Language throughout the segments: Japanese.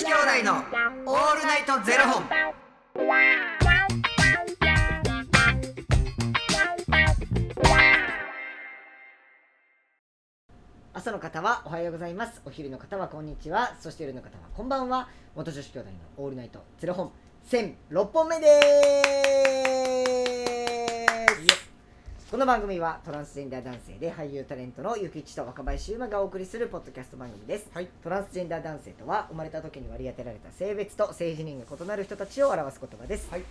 子兄弟のオールナイトゼロ本。朝の方はおはようございます。お昼の方はこんにちは。そして夜の方はこんばんは。元女子兄弟のオールナイトゼロ本。千六本目です。この番組はトランスジェンダー男性で俳優タレントのゆきちと若林優馬がお送りするポッドキャスト番組です、はい。トランスジェンダー男性とは生まれた時に割り当てられた性別と性自認が異なる人たちを表す言葉です、はい。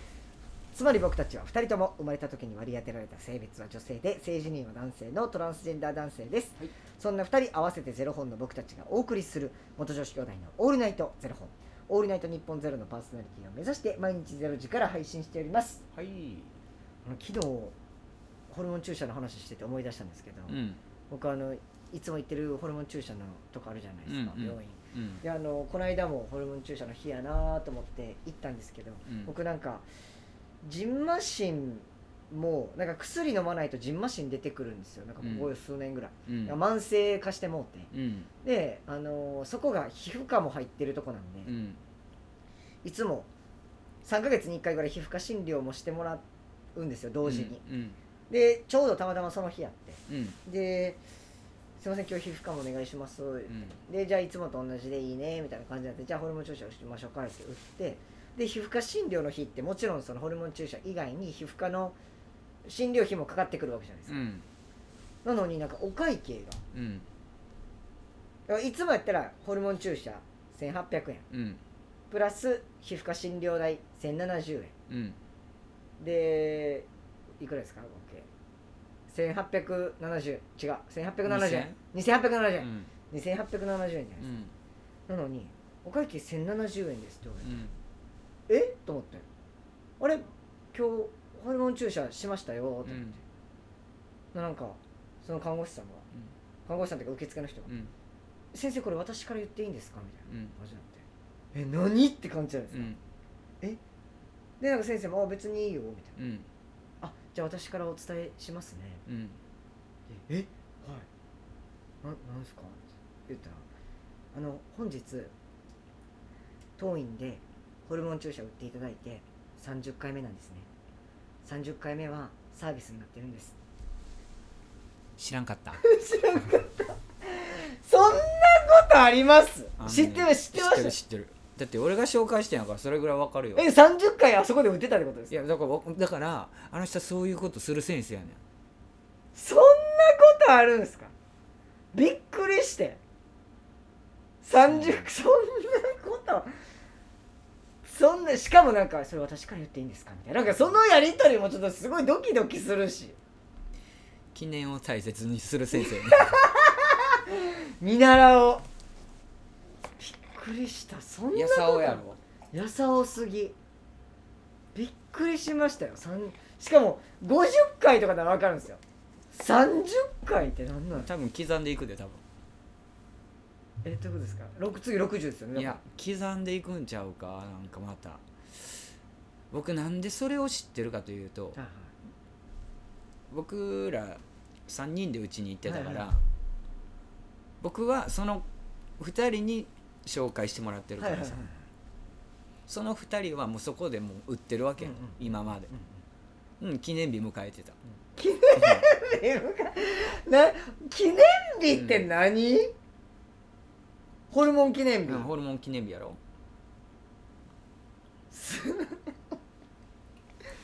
つまり僕たちは2人とも生まれた時に割り当てられた性別は女性で性自認は男性のトランスジェンダー男性です、はい。そんな2人合わせてゼロ本の僕たちがお送りする元女子兄弟のオールナイトゼロ本。オールナイト日本ゼロのパーソナリティを目指して毎日ゼロ時から配信しております。はい。あの昨日ホルモン注射の話してて思い出したんですけど、うん。僕あのいつも行ってるホルモン注射のとこあるじゃないですか、うんうん病院うん。であのこの間もホルモン注射の日やなと思って行ったんですけど、うん僕なんかジンマシンもなんか薬飲まないとジンマシン出てくるんですよなんかここ数年ぐらい、うん。慢性化してもうてうん。で、あのそこが皮膚科も入ってるとこなんで、うん。いつも3ヶ月に1回ぐらい皮膚科診療もしてもらうんですよ同時に、うん。でちょうどたまたまその日やってうん。で「すいません今日皮膚科もお願いします」うん。でじゃあいつもと同じでいいねみたいな感じになってじゃあホルモン注射をしましょうかって打ってで皮膚科診療の日ってもちろんそのホルモン注射以外に皮膚科の診療費もかかってくるわけじゃないですか、うん。なのになんかお会計がうん。だからいつもやったらホルモン注射1800円うん。プラス皮膚科診療代1070円うん。でいくらですか？合計1870違う1870円2870円、うん。2870円じゃないですか、うん。なのにお会計1070円ですって言われて、うん。え？と思って。あれ？今日ホルモン注射しましたよ。と思って、なんかその看護師さんが。看護師さんというか受付の人が。うん。「先生これ私から言っていいんですか?」みたいな。うん。感じになって「え何?」って感じじゃないですか、うん。でなんか先生もあ「別にいいよ」みたいな。うん。「あじゃあ私からお伝えしますね」うん。えはいななんですか?」って言ったら「あの本日当院でホルモン注射打っていただいて30回目なんですね30回目はサービスになってるんです 知らんかった。そんなことあります？知ってる知ってま知ってるし知ってる。だって俺が紹介してんやからそれぐらいわかるよ。た。え30回あそこで打ってたってことですか？いやだからわだからあの人はそういうことする先生やねん。そんなことあるんですか？びっくりして。30そんなこと。そんなしかもなんかそれ私から言っていいんですか？みたいな。なんかそのやり取りもちょっとすごいドキドキするし。記念を大切にする先生。ね。見習おうくりした。そんなやことさおやろ。やさおすぎ。びっくりしましたよ。さんしかも50回とかなら分かるんですよ。30回って何なん？多分刻んでいくで多分。えどういうことですか？6次60ですよねいや刻んでいくんちゃうかなんかまた。僕なんでそれを知ってるかというとはいはい。僕ら3人でうちに行ってたから、はいはい。僕はその2人に紹介してもらってるからさ、はいはいはいその2人はもうそこでもう売ってるわけや、うんうん。今まで、うんうん。うん、記念日迎えてた。記念日な記念日って何、ホルモン記念日、うんホルモン記念日やろ。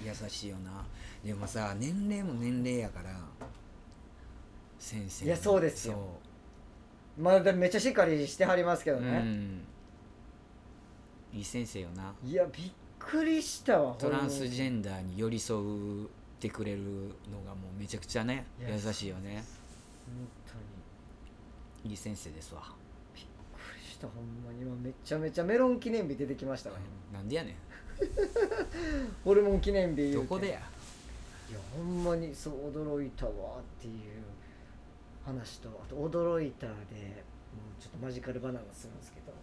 優しいよな。でもさ年齢も年齢やから先生いやそうですよまだめっちゃしっかりしてはりますけどうね、ん。いい先生よな。いやびっくりしたわトランスジンェンダーに寄り添ってくれるのがもうめちゃくちゃね優しいよね。本当に。いい先生ですわ。びっくりしたほんまに。今めちゃめちゃメロン記念日出てきましたわ、なんでやね ホルモン記念日どこでや。いやほんまにそう驚いたわっていう話とあと驚いたでもうちょっとマジカルバナナするんですけど。う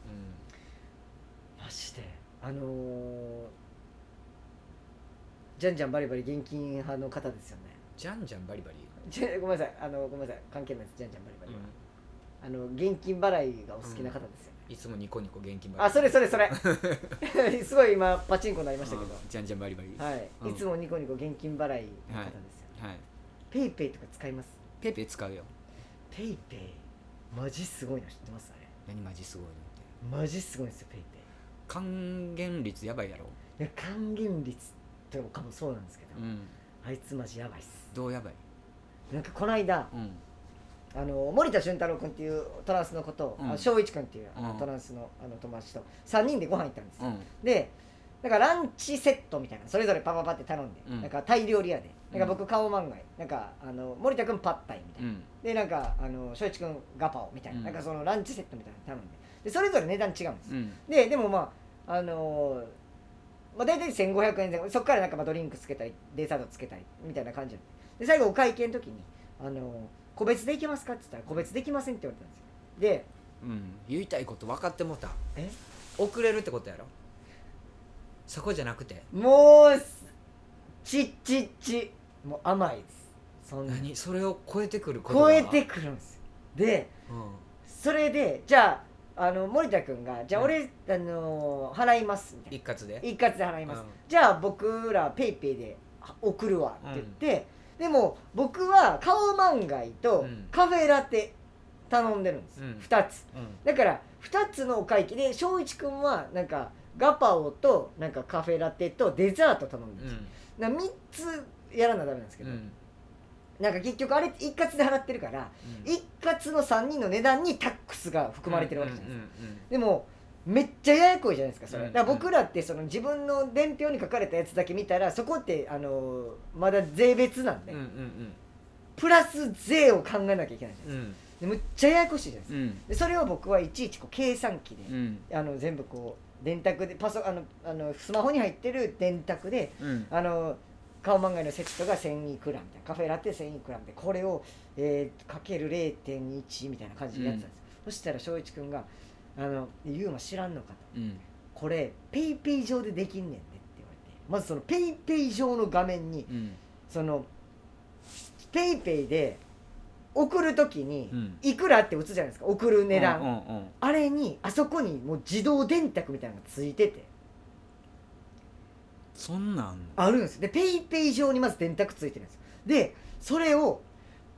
マジであのー、じゃんじゃんバリバリ現金派の方ですよね。んじゃんじゃんバリバリ？じゃごめんなさい。あのごめんなさい。関係ないです。じゃんじゃんバリバリは、あの現金払いがお好きな方ですよね、いつもニコニコ現金あそれそれそれ。すごい今パチンコになりましたけど、じゃんじゃんバリバリ。はい、うん。いつもニコニコ現金払いの方ですよ、はい。ペイペイとか使います？ペイペイ使うよペイペイ。マジすごいの知ってます？あれ。何マジすごいのって。マジすごいんですよペイペイ。還元率やばいやろ。いや還元率とかもそうなんですけど、うん。あいつマジやばいっす。どうやばい？なんかこの間うん。あの森田俊太郎君っていうトランスのことを、うん。あ翔一君っていうあの、うんトランスのあの友達と3人でご飯行ったんですよ、うん。でだからランチセットみたいなそれぞれパパパって頼んで、うん。なんかタイ料理屋で。なんかうん僕顔漫画なんかあの森田君パッタイみたいな、うん。でなんかあの翔一君ガパオみたいな,、うん。なんかそのランチセットみたいなの頼んで。でそれぞれ値段違うんですよ、うん。ででもまああのーまあ、大体1500円前後。そこからなんかまあドリンクつけたりデザートつけたりみたいな感じでで最後お会計の時に、あのー個別でいけますか?」って言ったら「個別できません」って言われたんですよ。でうん。言いたいこと分かってもうた。え？遅れるってことやろそこじゃなくて。もうすちっちっち。もう甘いです。そんな何？それを超えてくること超がえてくるんですよ。でうん。それでじゃああの森田君が「じゃあうん。俺、あのー払います」みたいな。一括で？一括で払います、うん。じゃあ僕らペイペイで送るわって言って、でも僕はカオマンガイとうん。カフェラテ頼んでるんです、うん。2つ。うん。だから2つのお会計で翔一君はなんかガパオとなんかカフェラテとデザート頼んでるんですよ、だから3つやらなダメなんですけど、うん。なんか結局あれ一括で払ってるからうん。一括の3人の値段にタックスが含まれてるわけじゃないですか、うんうんでもめっちゃややこいじゃないですかそれ、うんだから僕らってその自分の伝票に書かれたやつだけ見たらそこってあのまだ税別なんで、うんうんプラス税を考えなきゃいけないじゃないうんうんでむっちゃややこしいじゃないですか、うん。でそれを僕はいちいちこう計算機で、うん。あの全部こう電卓でパソあのあのスマホに入ってる電卓でうん。あのカオマンガイのセットが1000いくらみたいなカフェラテ1000いくらみたいなこれを、えーかける0.1みたいな感じでやってたんです。よ、そしたら翔一君が「あのユーマ知らんのか」と。うん「これペイペイ上でできんねんね」って言われてまずそのペイペイ上の画面にうん。そのペイペイで送る時にうん。いくらって打つじゃないですか送る値段、うんうんうん。あれにあそこにもう自動電卓みたいなのがついてて。そんなん。あるんです。よでペイペイ上にまず電卓ついてるんです。よでそれを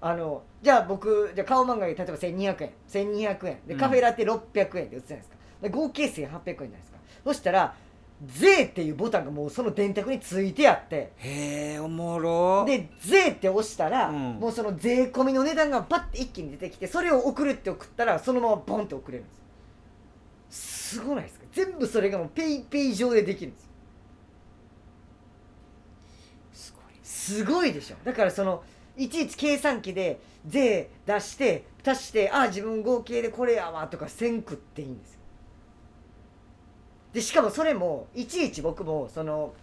あのじゃあ僕じゃあカオマンガイで例えば1200円。1200円。でうん。カフェラテ600円で売ってたじゃないですか。で合計1800円じゃないですか。そしたら税っていうボタンがもうその電卓についてあって。へえおもろ。で税って押したら、うん。もうその税込みの値段がパッて一気に出てきてそれを送るって送ったらそのままボンって送れるんです。よすごないですか？全部それがもうペイペイ上でできるんですよ。すごい。すごいでしょ。だからそのいちいち計算機で税出して足してあ自分合計でこれやわとかせんくっていいんですよでしかもそれもいちいち僕もその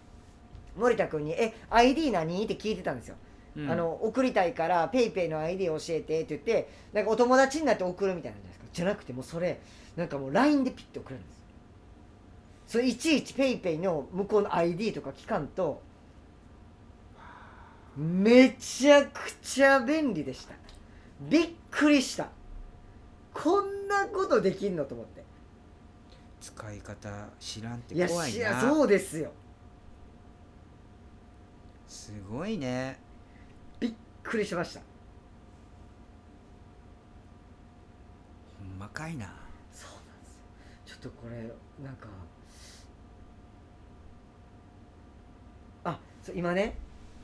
森田君に「え ID 何?」って聞いてたんですよ、うん。あの送りたいからペイペイの ID 教えてって言ってなんかお友達になって送るみたいなんじゃないですか。じゃなくてもうそれなんかもう LINE でピッて送れるんです。よそれいちいち PayPay の向こうの ID とか聞かんとめちゃくちゃ便利でした。びっくりした。こんなことできんのと思って使い方知らんって怖いな。しやそうですよ。すごいね。びっくりしました。ほんまかいな。そうなんですよ。ちょっとこれなんかあそう今ね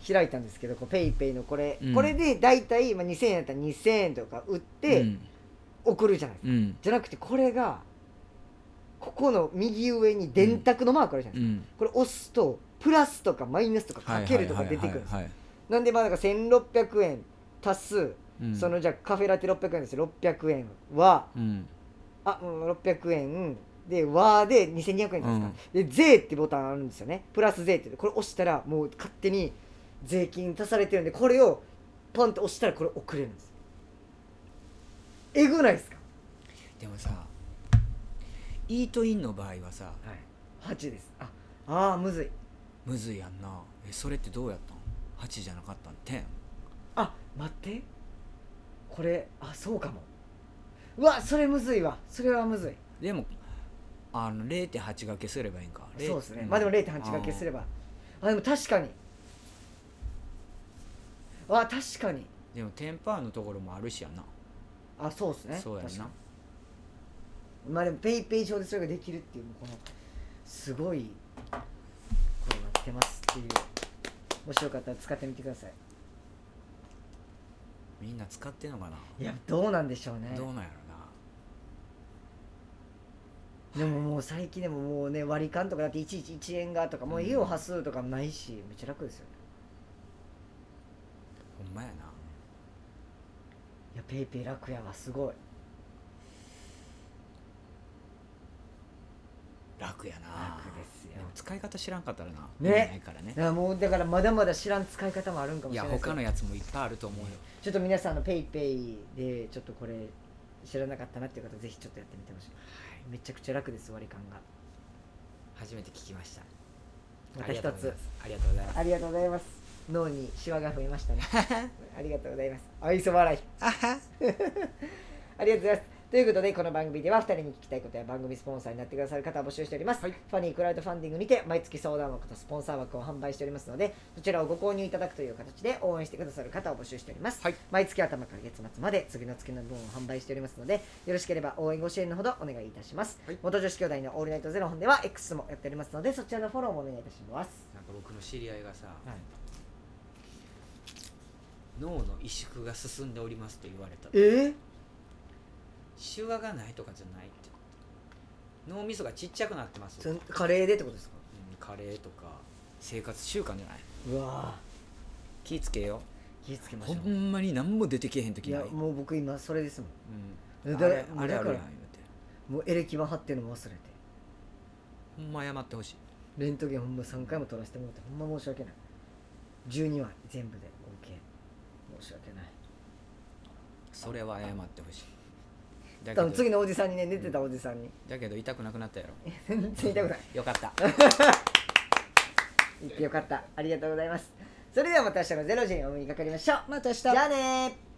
開いたんですけどこうペイペイのこれ、うん。これで大体、まあ、2000円やったら2000円とか売ってうん。送るじゃないですか、うん。じゃなくてこれがここの右上に電卓のマークあるじゃないですか、うん。これ押すとプラスとかマイナスとかかけるとか出てくるんですなんでまあなんか1600円足す、うん。そのじゃあカフェラテ600円です。よ600円は。うん。あ、うん、600円で和で2200円ですか、で税ってボタンあるんですよね。プラス税ってこれ押したらもう勝手に税金足されてるんでこれをポンって押したらこれ送れるんです。えぐないですか？でもさイートインの場合はさはい。8です。ああーむずい。むずいやんな。えそれってどうやったん？8じゃなかったん？10あ待って。これあそうかも。うわそれむずいわ。それはむずい。でもあの0.8掛けすればいいんか。そうですね、んまあでも0.8掛けすれば。あでも確かに。あ確かに。でもテンパーのところもあるしやな。あそうですね。そうやなまあでもペイペイ上でそれができるっていうこのすごいこれなってますっていう。もしよかったら使ってみてください。みんな使ってんのかな、いやどうなんでしょうね。どうなんやでももう最近でももうね割り勘とかだっていちいち1円がとかもう家を端数とかもないしめっちゃ楽ですよね。ろなほんまやな。いや PayPay 楽やわすごい楽やな。楽ですよ。使い方知らんかったらな。ね。ないからね。だからもうだからまだまだ知らん使い方もあるんかもいやしれないですけど他のやつもいっぱいあると思うよ。ちょっと皆さんの PayPay でちょっとこれ知らなかったなっていう方ぜひちょっとやってみてほしい、めちゃくちゃ楽です割り勘が。初めて聞きました。また一つ。ありがとうございます。ありがとうございます。脳にシワが増えましたね。ありがとうございます。愛想笑い。あは。ありがとうございますということでこの番組では2人に聞きたいことや番組スポンサーになってくださる方を募集しております、はい。ファニークラウドファンディングにて毎月相談枠とスポンサー枠を販売しておりますのでそちらをご購入いただくという形で応援してくださる方を募集しております、はい。毎月頭から月末まで次の月の分を販売しておりますのでよろしければ応援ご支援のほどお願いいたします、はい。元女子兄弟のオールナイトゼロ本では X もやっておりますのでそちらのフォローもお願いいたします。なんか僕の知り合いがさはい。脳の萎縮が進んでおりますって言われた。えシワがないとかじゃないって。脳みそがちっちゃくなってますそカレーでってことですか？うんカレーとか生活習慣じゃない？うわ。気ぃつけよ。ー気ぃつけまほしょう。んまに何も出てけへんい時ない？やもう僕今それですもん。うん、だあれあれあるやん言うて。もうエレキ板張ってるのも忘れて。ほんま謝ってほしい。レントゲンほんま3回も取らせてもらってほんま申し訳ない。12話全部で合計申し訳ない。それは謝ってほしいだ多分次のおじさんにね寝てたおじさんに。だけど痛くなくなったやろ。全然痛くない。よかった。言ってよかった。ありがとうございます。それではまた明日の0時にお目にかかりましょう。また明日。じゃあねー